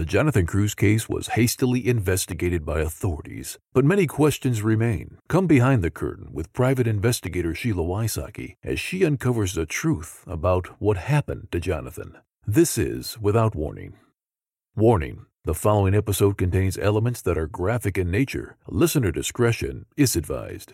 the Jonathan Crews case was hastily investigated by authorities, but many questions remain. Come behind the curtain with private investigator Sheila Wysocki as she uncovers the truth about what happened to Jonathan. This is Without Warning. Warning the following episode contains elements that are graphic in nature. Listener discretion is advised.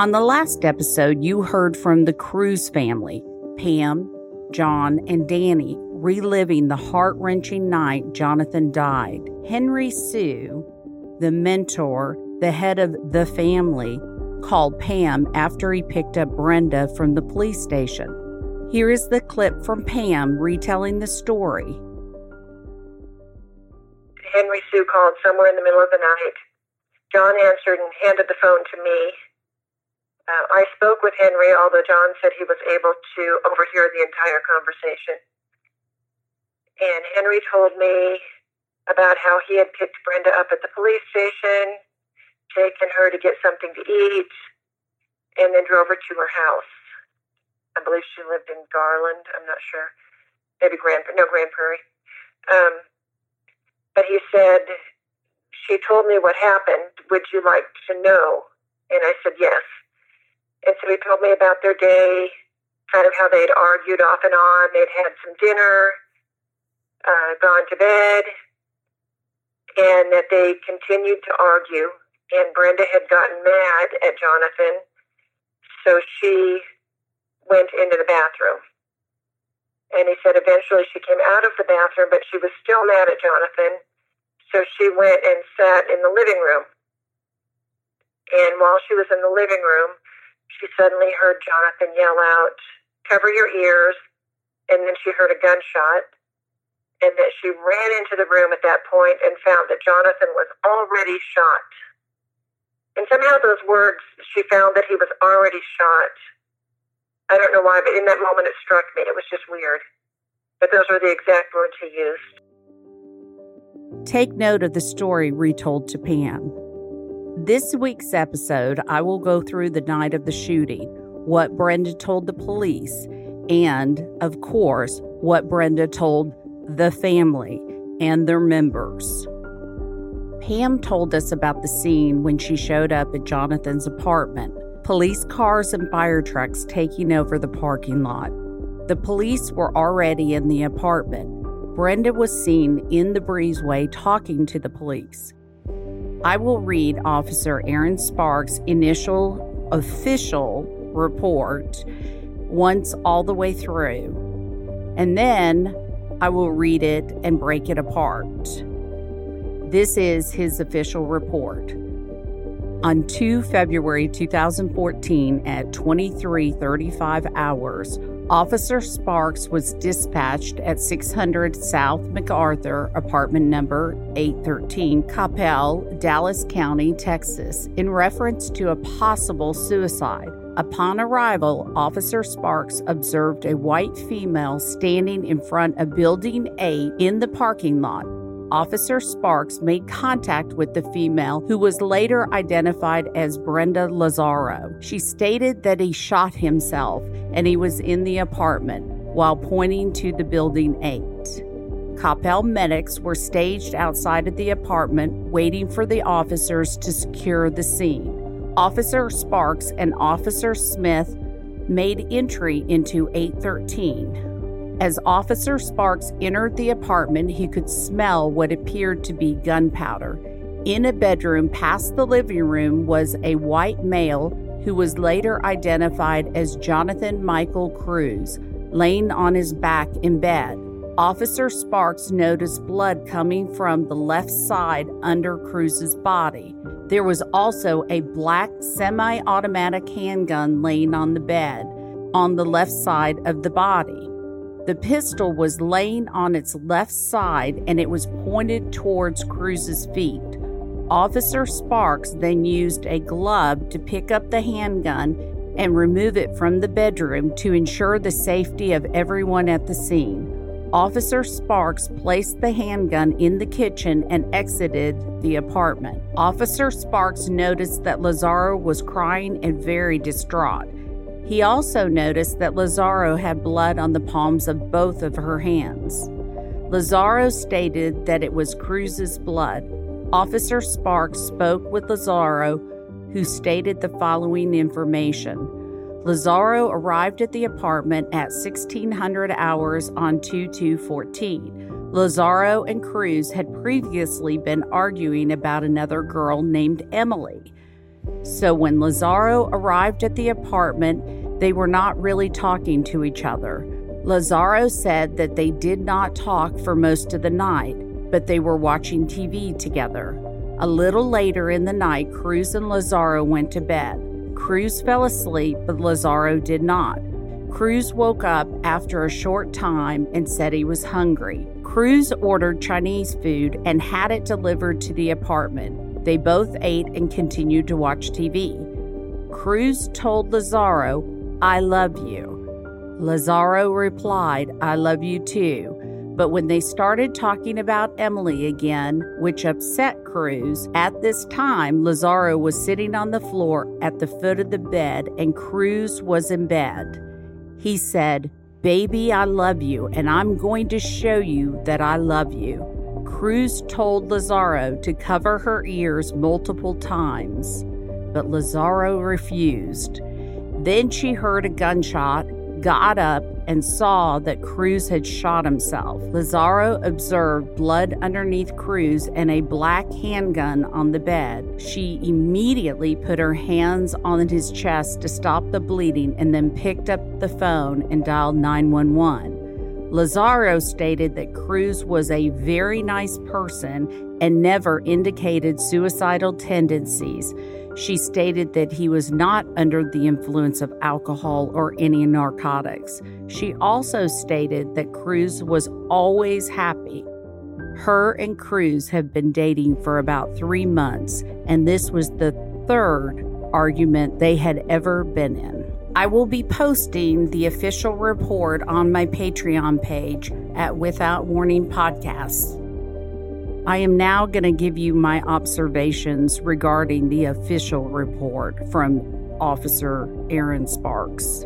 On the last episode, you heard from the Crews family Pam, John, and Dani reliving the heart wrenching night Jonathan died. Henry Su, the mentor, the head of the family, called Pam after he picked up Brenda from the police station. Here is the clip from Pam retelling the story. Henry Su called somewhere in the middle of the night. John answered and handed the phone to me. Uh, I spoke with Henry, although John said he was able to overhear the entire conversation. And Henry told me about how he had picked Brenda up at the police station, taken her to get something to eat, and then drove her to her house. I believe she lived in Garland. I'm not sure. Maybe Grand, no, Grand Prairie. Um, but he said, she told me what happened. Would you like to know? And I said, yes. And so he told me about their day, kind of how they'd argued off and on. They'd had some dinner, uh, gone to bed, and that they continued to argue. And Brenda had gotten mad at Jonathan, so she went into the bathroom. And he said eventually she came out of the bathroom, but she was still mad at Jonathan. So she went and sat in the living room. And while she was in the living room, she suddenly heard Jonathan yell out, Cover your ears. And then she heard a gunshot. And that she ran into the room at that point and found that Jonathan was already shot. And somehow those words, she found that he was already shot. I don't know why, but in that moment it struck me. It was just weird. But those were the exact words he used. Take note of the story retold to Pam. This week's episode, I will go through the night of the shooting, what Brenda told the police, and, of course, what Brenda told the family and their members. Pam told us about the scene when she showed up at Jonathan's apartment police cars and fire trucks taking over the parking lot. The police were already in the apartment. Brenda was seen in the breezeway talking to the police. I will read Officer Aaron Sparks' initial official report once all the way through, and then I will read it and break it apart. This is his official report. On 2 February 2014 at 23:35 hours, Officer Sparks was dispatched at 600 South MacArthur, apartment number 813, Coppell, Dallas County, Texas, in reference to a possible suicide. Upon arrival, Officer Sparks observed a white female standing in front of Building 8 in the parking lot. Officer Sparks made contact with the female, who was later identified as Brenda Lazaro. She stated that he shot himself and he was in the apartment while pointing to the building 8. Coppell medics were staged outside of the apartment waiting for the officers to secure the scene. Officer Sparks and Officer Smith made entry into 813. As Officer Sparks entered the apartment, he could smell what appeared to be gunpowder. In a bedroom past the living room was a white male who was later identified as Jonathan Michael Crews, laying on his back in bed. Officer Sparks noticed blood coming from the left side under Crews's body. There was also a black semi automatic handgun laying on the bed on the left side of the body. The pistol was laying on its left side and it was pointed towards Crews's feet. Officer Sparks then used a glove to pick up the handgun and remove it from the bedroom to ensure the safety of everyone at the scene. Officer Sparks placed the handgun in the kitchen and exited the apartment. Officer Sparks noticed that Lazaro was crying and very distraught. He also noticed that Lazaro had blood on the palms of both of her hands. Lazaro stated that it was Crews's blood. Officer Sparks spoke with Lazaro, who stated the following information. Lazaro arrived at the apartment at 1600 hours on 2214. Lazaro and Crews had previously been arguing about another girl named Emily. So when Lazaro arrived at the apartment, they were not really talking to each other. Lazaro said that they did not talk for most of the night, but they were watching TV together. A little later in the night, Crews and Lazaro went to bed. Crews fell asleep, but Lazaro did not. Crews woke up after a short time and said he was hungry. Crews ordered Chinese food and had it delivered to the apartment. They both ate and continued to watch TV. Crews told Lazaro, I love you. Lazaro replied, I love you too. But when they started talking about Emily again, which upset Crews, at this time Lazaro was sitting on the floor at the foot of the bed and Crews was in bed. He said, Baby, I love you, and I'm going to show you that I love you. Crews told Lazaro to cover her ears multiple times, but Lazaro refused. Then she heard a gunshot got up and saw that Crews had shot himself. Lazaro observed blood underneath Crews and a black handgun on the bed. She immediately put her hands on his chest to stop the bleeding and then picked up the phone and dialed 911. Lazaro stated that Crews was a very nice person and never indicated suicidal tendencies. She stated that he was not under the influence of alcohol or any narcotics. She also stated that Crews was always happy. Her and Crews have been dating for about three months, and this was the third argument they had ever been in. I will be posting the official report on my Patreon page at Without Warning Podcasts. I am now going to give you my observations regarding the official report from Officer Aaron Sparks.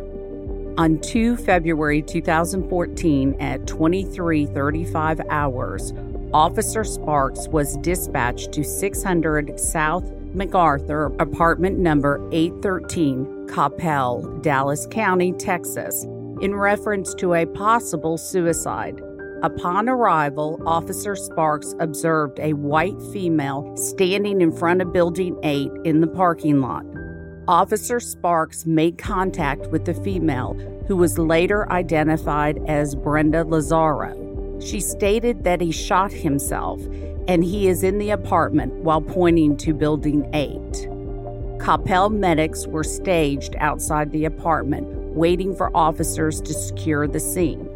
On 2 February 2014 at 23:35 hours, Officer Sparks was dispatched to 600 South MacArthur, apartment number 813, Coppell, Dallas County, Texas, in reference to a possible suicide. Upon arrival, Officer Sparks observed a white female standing in front of Building 8 in the parking lot. Officer Sparks made contact with the female, who was later identified as Brenda Lazaro. She stated that he shot himself and he is in the apartment while pointing to Building 8. Coppell medics were staged outside the apartment, waiting for officers to secure the scene.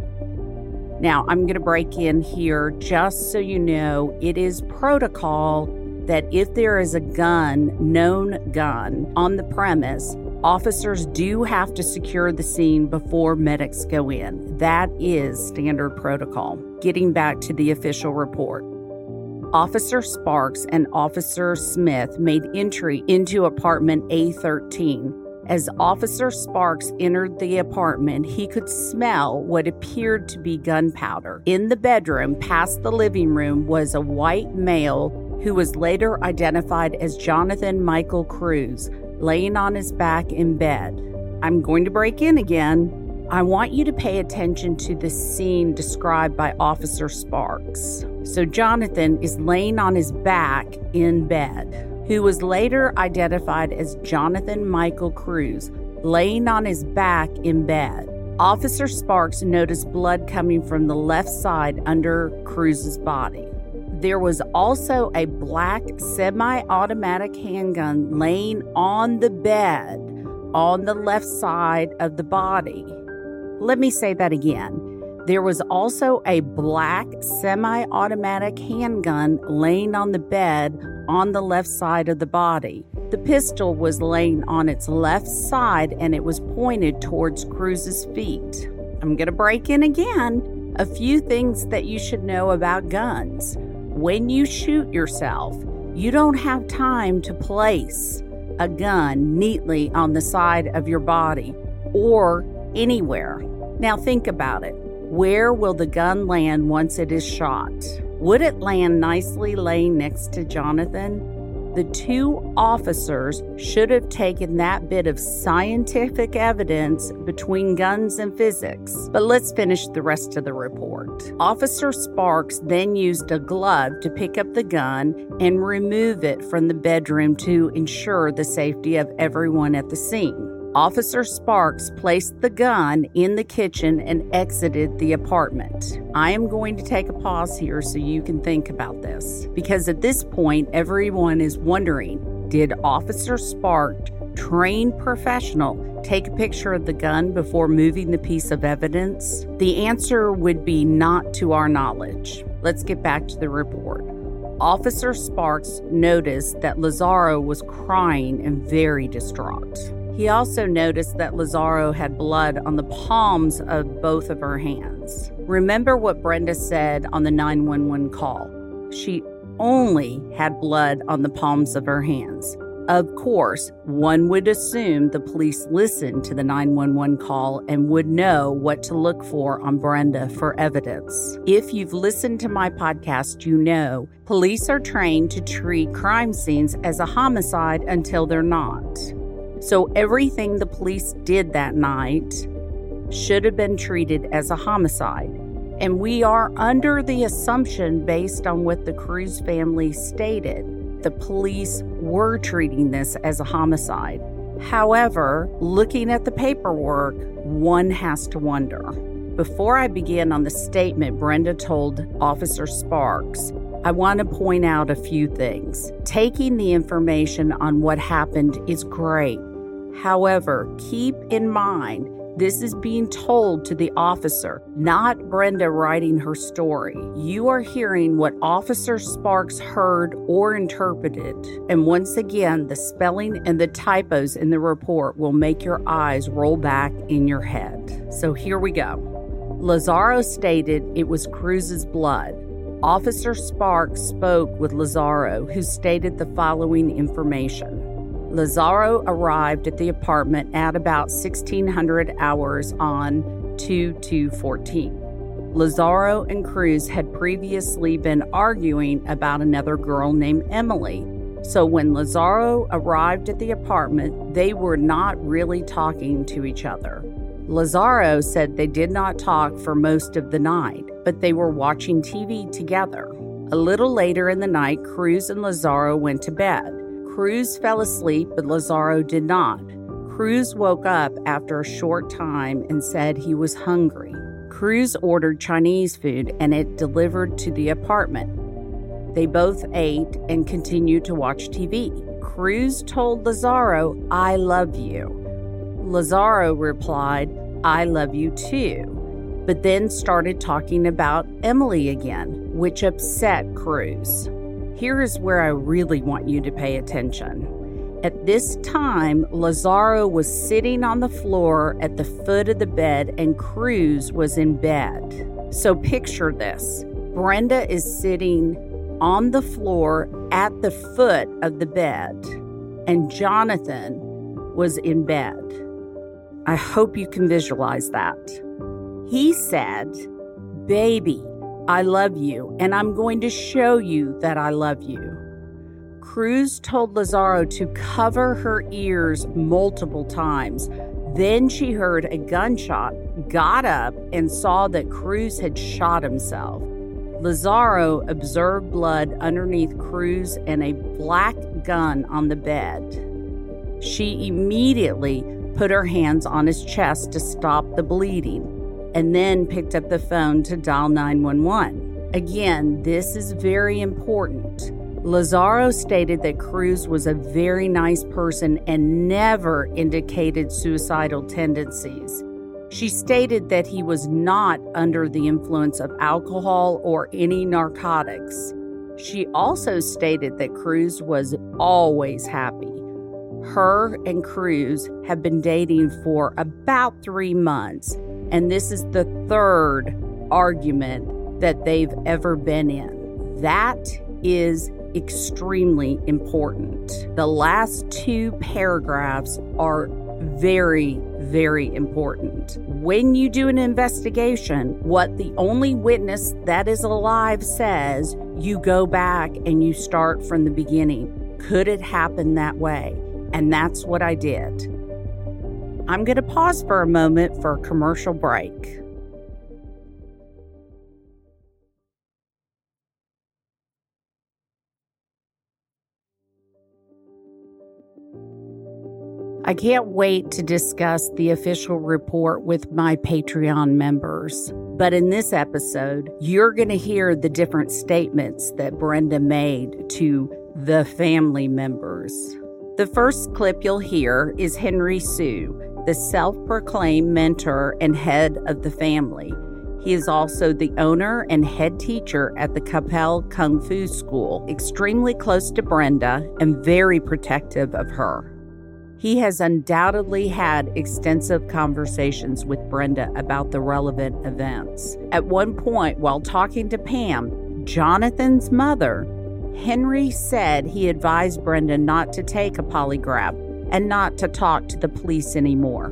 Now, I'm going to break in here just so you know it is protocol that if there is a gun, known gun, on the premise, officers do have to secure the scene before medics go in. That is standard protocol. Getting back to the official report. Officer Sparks and Officer Smith made entry into apartment A13 as Officer Sparks entered the apartment, he could smell what appeared to be gunpowder. In the bedroom, past the living room, was a white male who was later identified as Jonathan Michael Crews, laying on his back in bed. I'm going to break in again. I want you to pay attention to the scene described by Officer Sparks. So, Jonathan is laying on his back in bed who was later identified as Jonathan Michael Crews, laying on his back in bed. Officer Sparks noticed blood coming from the left side under Crews's body. There was also a black semi automatic handgun laying on the bed on the left side of the body. Let me say that again. There was also a black semi automatic handgun laying on the bed on the left side of the body. The pistol was laying on its left side and it was pointed towards Crews's feet. I'm going to break in again. A few things that you should know about guns. When you shoot yourself, you don't have time to place a gun neatly on the side of your body or anywhere. Now think about it. Where will the gun land once it is shot? Would it land nicely laying next to Jonathan? The two officers should have taken that bit of scientific evidence between guns and physics. But let's finish the rest of the report. Officer Sparks then used a glove to pick up the gun and remove it from the bedroom to ensure the safety of everyone at the scene. Officer Sparks placed the gun in the kitchen and exited the apartment. I am going to take a pause here so you can think about this because at this point, everyone is wondering did Officer Sparks, trained professional, take a picture of the gun before moving the piece of evidence? The answer would be not to our knowledge. Let's get back to the report. Officer Sparks noticed that Lazaro was crying and very distraught. He also noticed that Lazaro had blood on the palms of both of her hands. Remember what Brenda said on the 911 call. She only had blood on the palms of her hands. Of course, one would assume the police listened to the 911 call and would know what to look for on Brenda for evidence. If you've listened to my podcast, you know police are trained to treat crime scenes as a homicide until they're not. So everything the police did that night should have been treated as a homicide. And we are under the assumption, based on what the Crews family stated, the police were treating this as a homicide. However, looking at the paperwork, one has to wonder. Before I begin on the statement Brenda told Officer Sparks, I want to point out a few things. Taking the information on what happened is great. However, keep in mind this is being told to the officer, not Brenda writing her story. You are hearing what Officer Sparks heard or interpreted. And once again, the spelling and the typos in the report will make your eyes roll back in your head. So here we go. Lazaro stated it was Crews's blood. Officer Sparks spoke with Lazaro, who stated the following information. Lazaro arrived at the apartment at about 1600 hours on 2 14. Lazaro and Crews had previously been arguing about another girl named Emily. So when Lazaro arrived at the apartment, they were not really talking to each other. Lazaro said they did not talk for most of the night, but they were watching TV together. A little later in the night, Crews and Lazaro went to bed. Crews fell asleep, but Lazaro did not. Crews woke up after a short time and said he was hungry. Crews ordered Chinese food and it delivered to the apartment. They both ate and continued to watch TV. Crews told Lazaro, I love you. Lazaro replied, I love you too, but then started talking about Emily again, which upset Crews. Here is where I really want you to pay attention. At this time, Lazaro was sitting on the floor at the foot of the bed and Crews was in bed. So picture this Brenda is sitting on the floor at the foot of the bed, and Jonathan was in bed. I hope you can visualize that. He said, Baby, I love you, and I'm going to show you that I love you. Crews told Lazaro to cover her ears multiple times. Then she heard a gunshot, got up, and saw that Crews had shot himself. Lazaro observed blood underneath Crews and a black gun on the bed. She immediately put her hands on his chest to stop the bleeding and then picked up the phone to dial 911. Again, this is very important. Lazaro stated that Crews was a very nice person and never indicated suicidal tendencies. She stated that he was not under the influence of alcohol or any narcotics. She also stated that Crews was always happy. Her and Crews have been dating for about three months and this is the third argument that they've ever been in. That is extremely important. The last two paragraphs are very, very important. When you do an investigation, what the only witness that is alive says, you go back and you start from the beginning. Could it happen that way? And that's what I did. I'm going to pause for a moment for a commercial break. I can't wait to discuss the official report with my Patreon members. But in this episode, you're going to hear the different statements that Brenda made to the family members. The first clip you'll hear is Henry Su, the self proclaimed mentor and head of the family. He is also the owner and head teacher at the Coppell Kung Fu School, extremely close to Brenda and very protective of her. He has undoubtedly had extensive conversations with Brenda about the relevant events. At one point, while talking to Pam, Jonathan's mother, Henry said he advised Brenda not to take a polygraph and not to talk to the police anymore.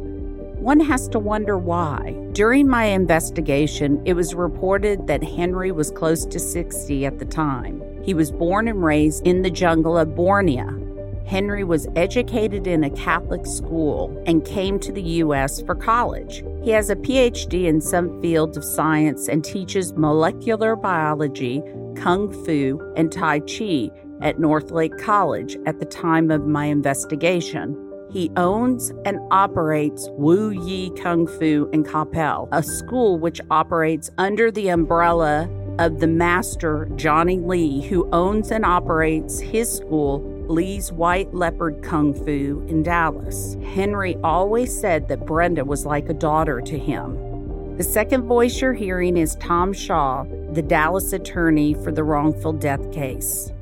One has to wonder why. During my investigation, it was reported that Henry was close to 60 at the time. He was born and raised in the jungle of Borneo, Henry was educated in a Catholic school and came to the U.S. for college. He has a PhD in some field of science and teaches molecular biology, kung fu, and tai chi at Northlake College at the time of my investigation. He owns and operates Wu Yi Kung Fu in Coppell, a school which operates under the umbrella of the master Johnny Lee, who owns and operates his school Lee's White Leopard Kung Fu in Dallas. Henry always said that Brenda was like a daughter to him. The second voice you're hearing is Tom Shaw, the Dallas attorney for the wrongful death case.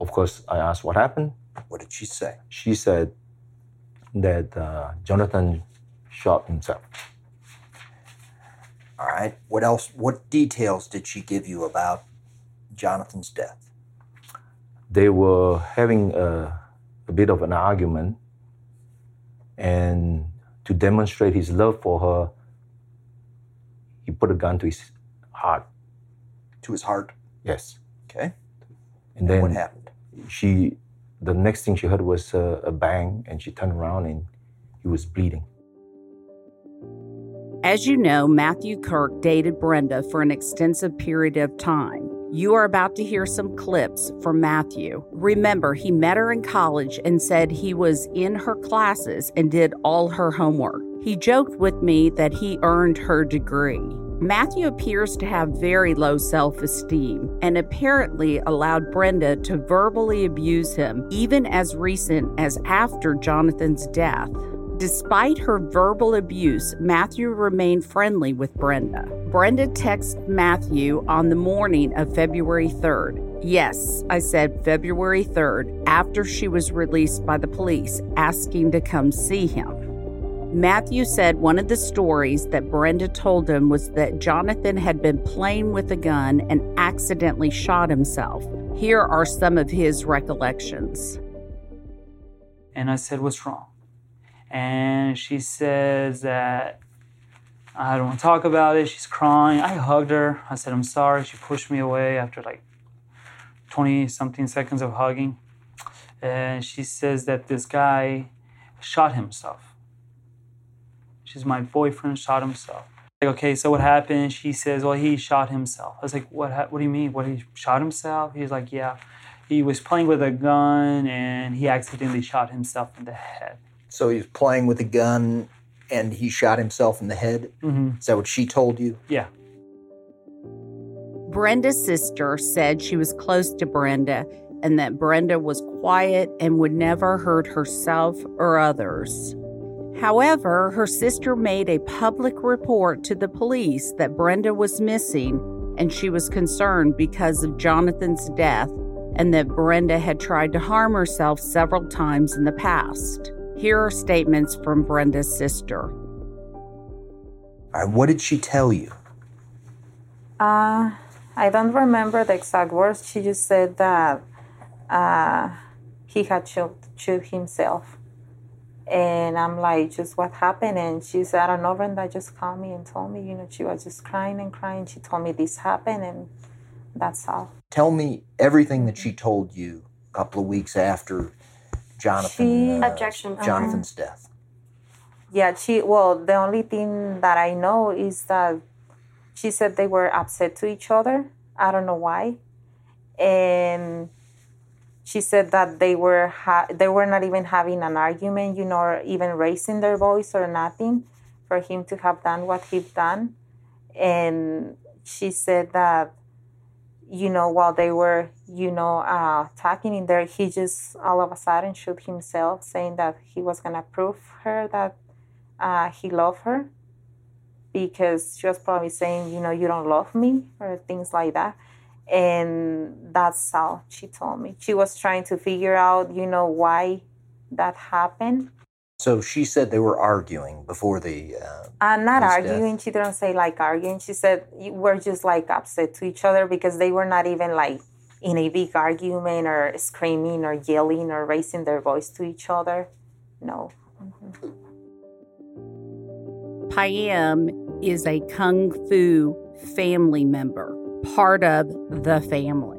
Of course, I asked what happened. What did she say? She said that uh, Jonathan shot himself. All right. What else? What details did she give you about Jonathan's death? they were having a, a bit of an argument. And to demonstrate his love for her, he put a gun to his heart. To his heart? Yes. Okay. And then what happened? She, the next thing she heard was a, a bang, and she turned around and he was bleeding. As you know, Matthew Kirk dated Brenda for an extensive period of time. You are about to hear some clips from Matthew. Remember, he met her in college and said he was in her classes and did all her homework. He joked with me that he earned her degree. Matthew appears to have very low self esteem and apparently allowed Brenda to verbally abuse him even as recent as after Jonathan's death. Despite her verbal abuse, Matthew remained friendly with Brenda. Brenda texted Matthew on the morning of February 3rd. Yes, I said February 3rd, after she was released by the police, asking to come see him. Matthew said one of the stories that Brenda told him was that Jonathan had been playing with a gun and accidentally shot himself. Here are some of his recollections. And I said, What's wrong? and she says that I don't want to talk about it. She's crying. I hugged her. I said, I'm sorry. She pushed me away after like 20 something seconds of hugging. And she says that this guy shot himself. She's my boyfriend, shot himself. Like, okay, so what happened? She says, well, he shot himself. I was like, what, what do you mean? What, he shot himself? He's like, yeah. He was playing with a gun and he accidentally shot himself in the head. So he was playing with a gun and he shot himself in the head. Mm-hmm. Is that what she told you? Yeah. Brenda's sister said she was close to Brenda and that Brenda was quiet and would never hurt herself or others. However, her sister made a public report to the police that Brenda was missing and she was concerned because of Jonathan's death and that Brenda had tried to harm herself several times in the past. Here are statements from Brenda's sister. All right, what did she tell you? Uh, I don't remember the exact words. She just said that uh, he had shoot, shoot himself. And I'm like, just what happened? And she said, I don't know, Brenda just called me and told me, you know, she was just crying and crying. She told me this happened, and that's all. Tell me everything that she told you a couple of weeks after Jonathan She- uh, Objection. Jonathan's death. Yeah, she, well, the only thing that I know is that she said they were upset to each other. I don't know why. And she said that they were ha- they were not even having an argument, you know, or even raising their voice or nothing for him to have done what he done. And she said that, you know, while they were, you know, uh, talking in there, he just all of a sudden shoot himself, saying that he was gonna prove her that uh, he loved her because she was probably saying, you know, you don't love me or things like that. And that's how she told me. She was trying to figure out, you know, why that happened. So she said they were arguing before the. Uh, Uh, not His arguing. She didn't say like arguing. She said we're just like upset to each other because they were not even like in a big argument or screaming or yelling or raising their voice to each other. No. Payam is a Kung Fu family member, part of the family.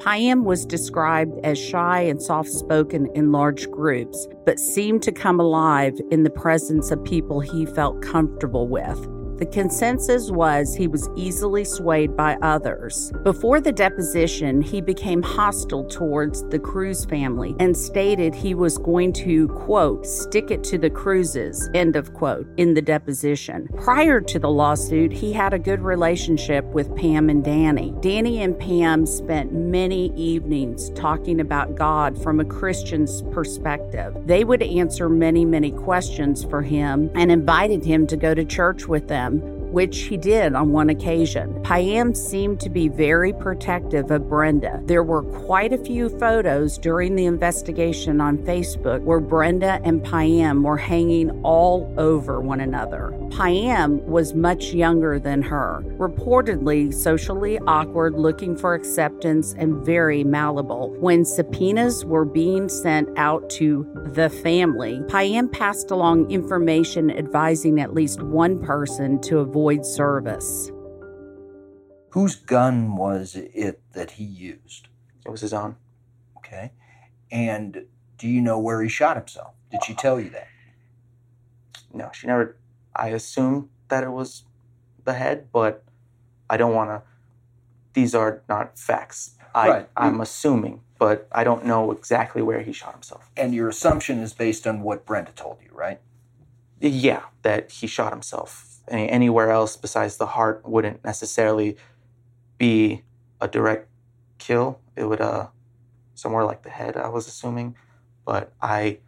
Payam was described as shy and soft spoken in large groups, but seemed to come alive in the presence of people he felt comfortable with. The consensus was he was easily swayed by others. Before the deposition, he became hostile towards the Crews family and stated he was going to, quote, stick it to the Crewses, end of quote, in the deposition. Prior to the lawsuit, he had a good relationship with Pam and Dani. Dani and Pam spent many evenings talking about God from a Christian's perspective. They would answer many, many questions for him and invited him to go to church with them which he did on one occasion. Payam seemed to be very protective of Brenda. There were quite a few photos during the investigation on Facebook where Brenda and Payam were hanging all over one another. Payam was much younger than her, reportedly socially awkward, looking for acceptance, and very malleable. When subpoenas were being sent out to the family, Payam passed along information advising at least one person to avoid service. whose gun was it that he used? It was his own. Okay. And do you know where he shot himself? Did she tell you that? No, she never. I assumed that it was the head, but I don't want to. These are not facts. I, Right. I'm assuming, but I don't know exactly where he shot himself. And your assumption is based on what Brenda told you, right? Yeah, that he shot himself. Any, anywhere else besides the heart wouldn't necessarily be a direct kill. It would uh somewhere like the head. I was assuming, but I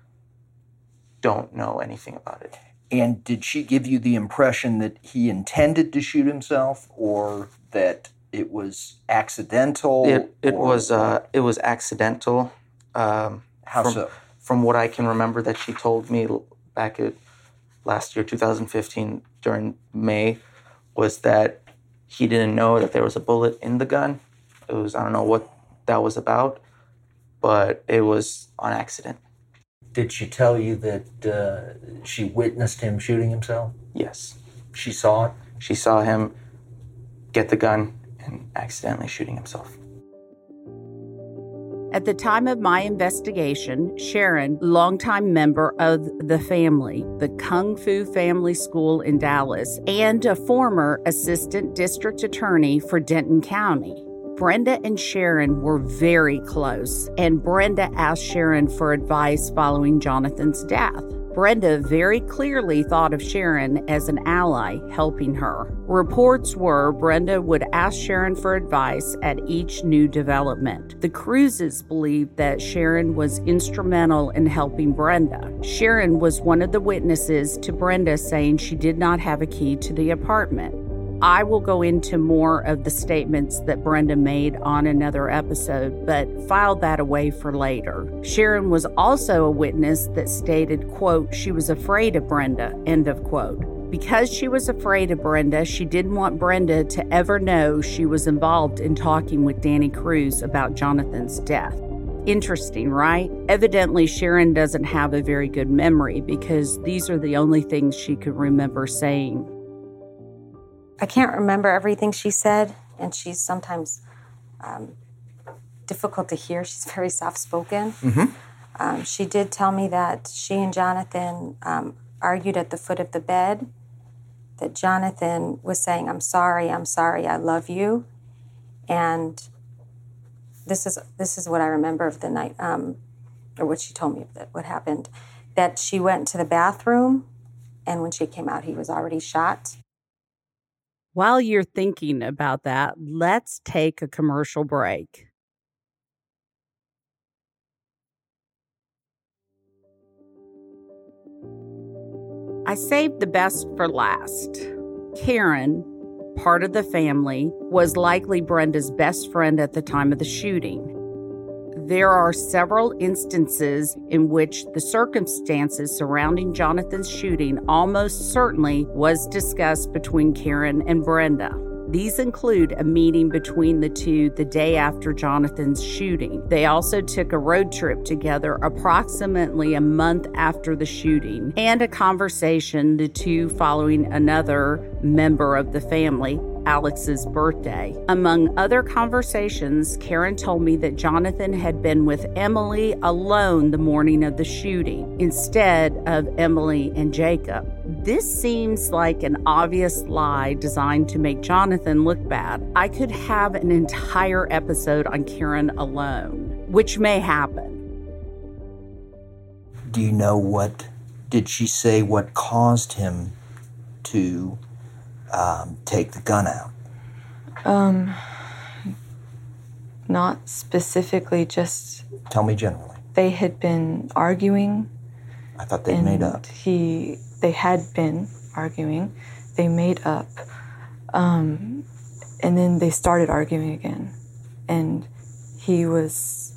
don't know anything about it. And did she give you the impression that he intended to shoot himself or that it was accidental? It it was uh it was accidental. Um, How from, so? From what I can remember, that she told me back at last year, 2015, during May, was that he didn't know that there was a bullet in the gun. It was I don't know what that was about, but it was on accident. Did she tell you that uh, she witnessed him shooting himself? Yes, She saw it? she saw him get the gun and accidentally shooting himself. At the time of my investigation, Sharon, longtime member of the family, the Kung Fu Family School in Dallas, and a former assistant district attorney for Denton County. Brenda and Sharon were very close, and Brenda asked Sharon for advice following Jonathan's death. Brenda very clearly thought of Sharon as an ally helping her. Reports were Brenda would ask Sharon for advice at each new development. The Crewses believed that Sharon was instrumental in helping Brenda. Sharon was one of the witnesses to Brenda saying she did not have a key to the apartment. I will go into more of the statements that Brenda made on another episode, but filed that away for later. Sharon was also a witness that stated, quote, she was afraid of Brenda, end of quote. Because she was afraid of Brenda, she didn't want Brenda to ever know she was involved in talking with Dani Crews about Jonathan's death. Interesting, right? Evidently, Sharon doesn't have a very good memory because these are the only things she could remember saying. I can't remember everything she said, and she's sometimes um, difficult to hear. She's very soft spoken. Um, she did tell me that she and Jonathan um, argued at the foot of the bed. That Jonathan was saying, "I'm sorry, I'm sorry, I love you," and this is this is what I remember of the night, um, or what she told me that what happened. That she went to the bathroom, and when she came out, he was already shot. While you're thinking about that, let's take a commercial break. I saved the best for last. Karen, part of the family, was likely Brenda's best friend at the time of the shooting. There are several instances in which the circumstances surrounding Jonathan's shooting almost certainly was discussed between Karen and Brenda. These include a meeting between the two the day after Jonathan's shooting. They also took a road trip together approximately a month after the shooting, and a conversation, the two following another member of the family, Alex's birthday. Among other conversations, Karen told me that Jonathan had been with Emily alone the morning of the shooting instead of Emily and Jacob. This seems like an obvious lie designed to make Jonathan look bad. I could have an entire episode on Karen alone, which may happen. Do you know what? Did she say what caused him to um, take the gun out? Um, not specifically, just Tell me generally. they had been arguing. I thought they made up. He, they had been arguing. They made up, um, and then they started arguing again, and he was,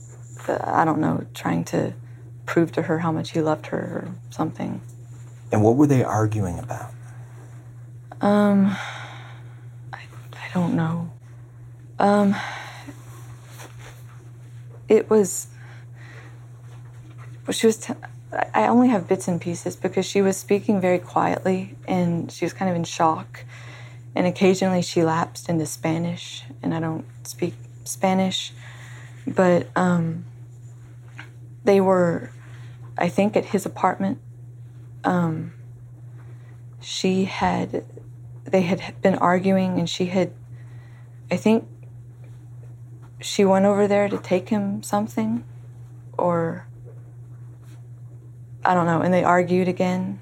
I don't know, trying to prove to her how much he loved her or something. And what were they arguing about? Um, I, I don't know. Um, it was. She was. T- I only have bits and pieces because she was speaking very quietly and she was kind of in shock. And occasionally she lapsed into Spanish, and I don't speak Spanish. But um, they were, I think, at his apartment. Um, she had they had been arguing and she had i think she went over there to take him something or i don't know and they argued again.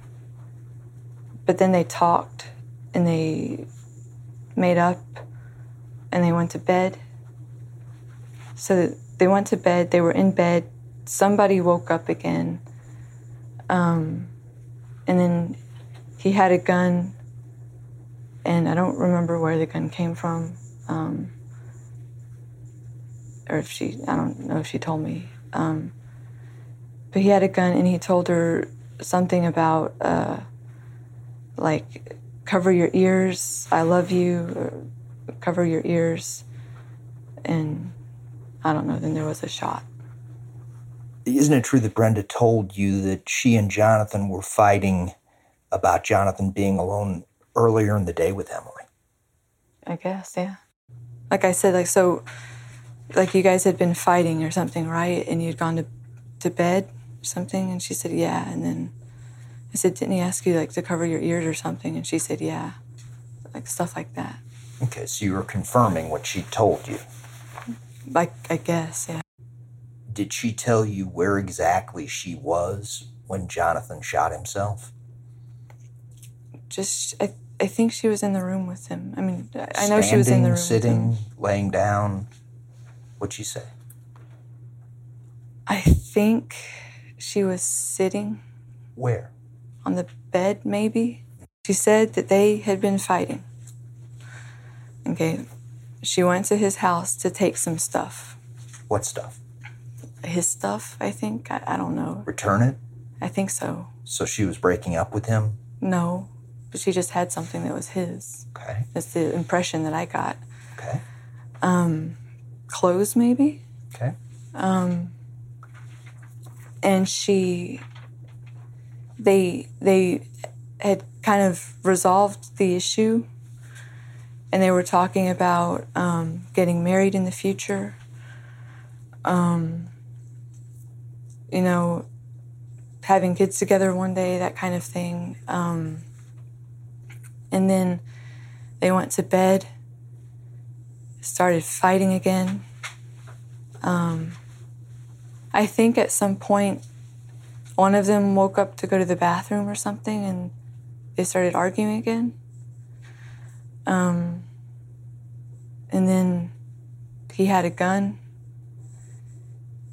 But then they talked and they made up and they went to bed. So they went to bed they were in bed somebody woke up again um, and then he had a gun and I don't remember where the gun came from, um, or if she, I don't know if she told me. Um, but he had a gun and he told her something about, uh, like, cover your ears, I love you, cover your ears. And I don't know, then there was a shot. Isn't it true that Brenda told you that she and Jonathan were fighting about Jonathan being alone earlier in the day with Emily? I guess, yeah. Like I said, like so, like you guys had been fighting or something, right? And you'd gone to to bed or something, and she said, yeah. And then I said, didn't he ask you like to cover your ears or something? And she said, yeah, like stuff like that. Okay, so you were confirming what she told you. Like I guess, yeah. Did she tell you where exactly she was when Jonathan shot himself? Just I I think she was in the room with him. I mean, I I know she was in the room. Standing, sitting, laying down. What'd she say? I think she was sitting Where? on the bed, maybe. She said that they had been fighting. Okay. She went to his house to take some stuff. What stuff? His stuff, I think. I, I don't know. Return it? I think so. So she was breaking up with him? No. But she just had something that was his. Okay. That's the impression that I got. Okay. Um, clothes, maybe. Okay. Um, and she, they they had kind of resolved the issue, and they were talking about um, getting married in the future. Um, you know, having kids together one day, that kind of thing. Um, and then they went to bed, started fighting again. Um, I think at some point, one of them woke up to go to the bathroom or something and they started arguing again. Um, and then he had a gun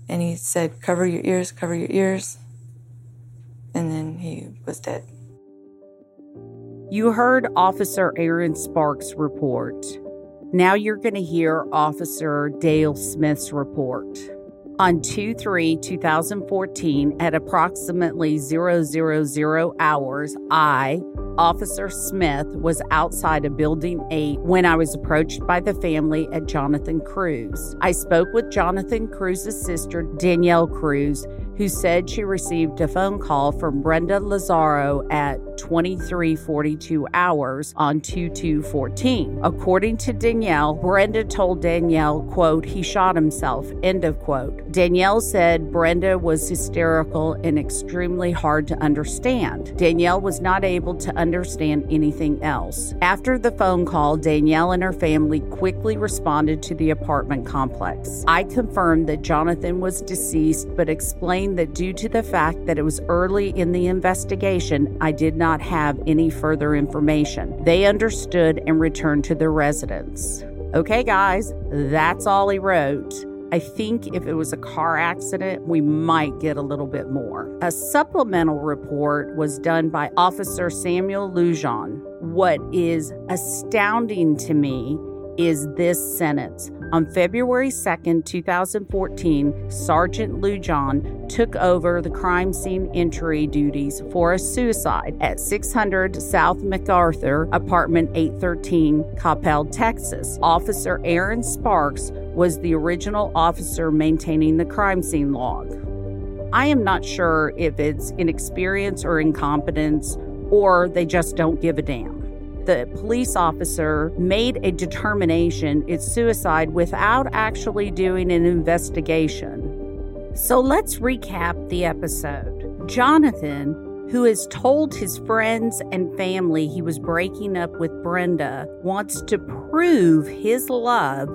and he said, Cover your ears, cover your ears. And then he was dead. You heard Officer Aaron Sparks' report. Now you're going to hear Officer Dale Smith's report. On 2 3 2014, at approximately 000 hours, I, Officer Smith, was outside of Building 8 when I was approached by the family at Jonathan Crews. I spoke with Jonathan Crews's sister, Danielle Crews, who said she received a phone call from Brenda Lazaro at 2342 hours on 2214. According to Danielle, Brenda told Danielle, quote, he shot himself, end of quote. Danielle said Brenda was hysterical and extremely hard to understand. Danielle was not able to understand anything else. After the phone call, Danielle and her family quickly responded to the apartment complex. I confirmed that Jonathan was deceased, but explained that due to the fact that it was early in the investigation, I did not have any further information. They understood and returned to their residence. Okay, guys, that's all he wrote. I think if it was a car accident, we might get a little bit more. A supplemental report was done by Officer Samuel Lujan. What is astounding to me is this sentence. On February 2, 2014, Sergeant Lujan took over the crime scene entry duties for a suicide at 600 South MacArthur, apartment 813, Coppell, Texas. Officer Aaron Sparks was the original officer maintaining the crime scene log. I am not sure if it's inexperience or incompetence or they just don't give a damn the police officer made a determination it's suicide without actually doing an investigation. So let's recap the episode. Jonathan, who has told his friends and family he was breaking up with Brenda, wants to prove his love,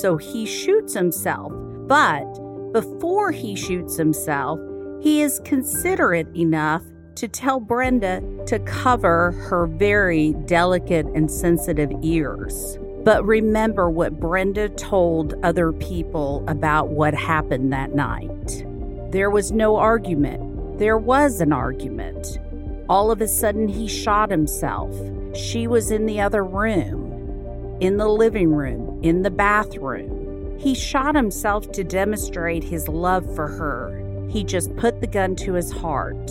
so he shoots himself. But before he shoots himself, he is considerate enough to tell Brenda to cover her very delicate and sensitive ears. But remember what Brenda told other people about what happened that night. There was no argument. There was an argument. All of a sudden, he shot himself. She was in the other room, in the living room, in the bathroom. He shot himself to demonstrate his love for her. He just put the gun to his heart.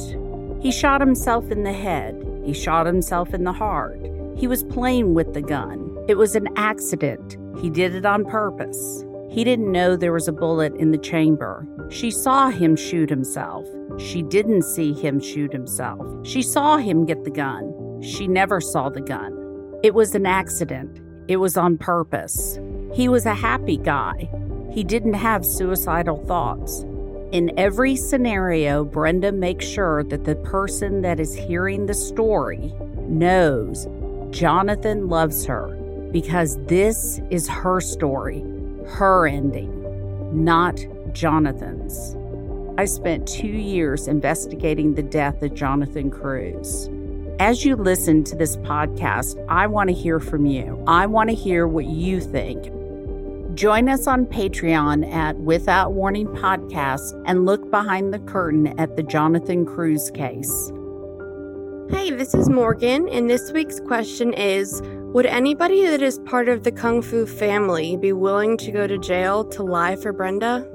He shot himself in the head. He shot himself in the heart. He was playing with the gun. It was an accident. He did it on purpose. He didn't know there was a bullet in the chamber. She saw him shoot himself. She didn't see him shoot himself. She saw him get the gun. She never saw the gun. It was an accident. It was on purpose. He was a happy guy. He didn't have suicidal thoughts. In every scenario, Brenda makes sure that the person that is hearing the story knows Jonathan loves her because this is her story, her ending, not Jonathan's. I spent two years investigating the death of Jonathan Crews. As you listen to this podcast, I want to hear from you. I want to hear what you think. Join us on Patreon at Without Warning Podcast and look behind the curtain at the Jonathan Crews case. Hey, this is Morgan, and this week's question is Would anybody that is part of the Kung Fu family be willing to go to jail to lie for Brenda?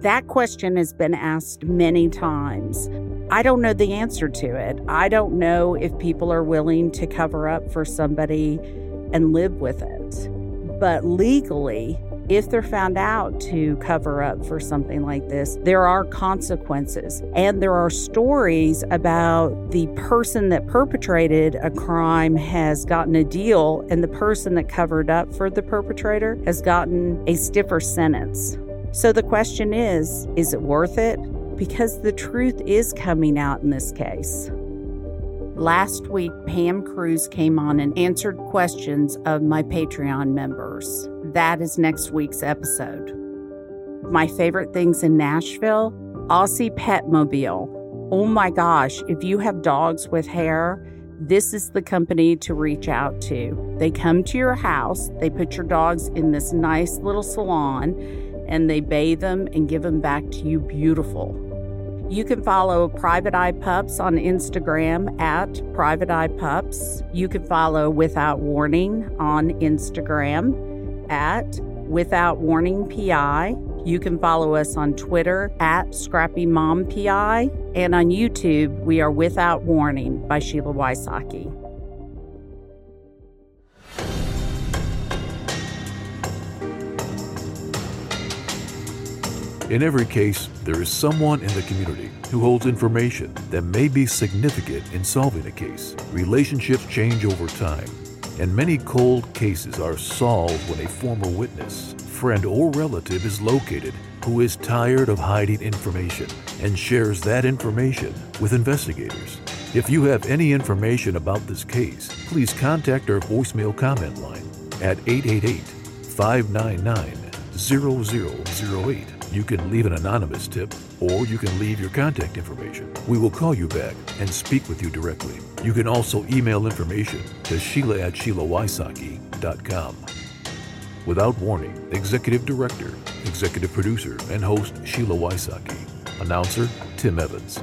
That question has been asked many times. I don't know the answer to it. I don't know if people are willing to cover up for somebody and live with it. But legally, if they're found out to cover up for something like this, there are consequences. And there are stories about the person that perpetrated a crime has gotten a deal, and the person that covered up for the perpetrator has gotten a stiffer sentence. So the question is is it worth it? Because the truth is coming out in this case. Last week, Pam Crews came on and answered questions of my Patreon members. That is next week's episode. My favorite things in Nashville Aussie Petmobile. Oh my gosh, if you have dogs with hair, this is the company to reach out to. They come to your house, they put your dogs in this nice little salon, and they bathe them and give them back to you beautiful. You can follow Private Eye Pups on Instagram at Private Eye Pups. You can follow Without Warning on Instagram at Without Warning PI. You can follow us on Twitter at Scrappy Mom PI. And on YouTube, we are Without Warning by Sheila Wysocki. In every case, there is someone in the community who holds information that may be significant in solving a case. Relationships change over time and many cold cases are solved when a former witness, friend, or relative is located who is tired of hiding information and shares that information with investigators. If you have any information about this case, please contact our voicemail comment line at 888 599 0008. You can leave an anonymous tip or you can leave your contact information. We will call you back and speak with you directly. You can also email information to Sheila at SheilaWysocki.com. Without warning, Executive Director, Executive Producer, and host Sheila Wysocki. Announcer Tim Evans.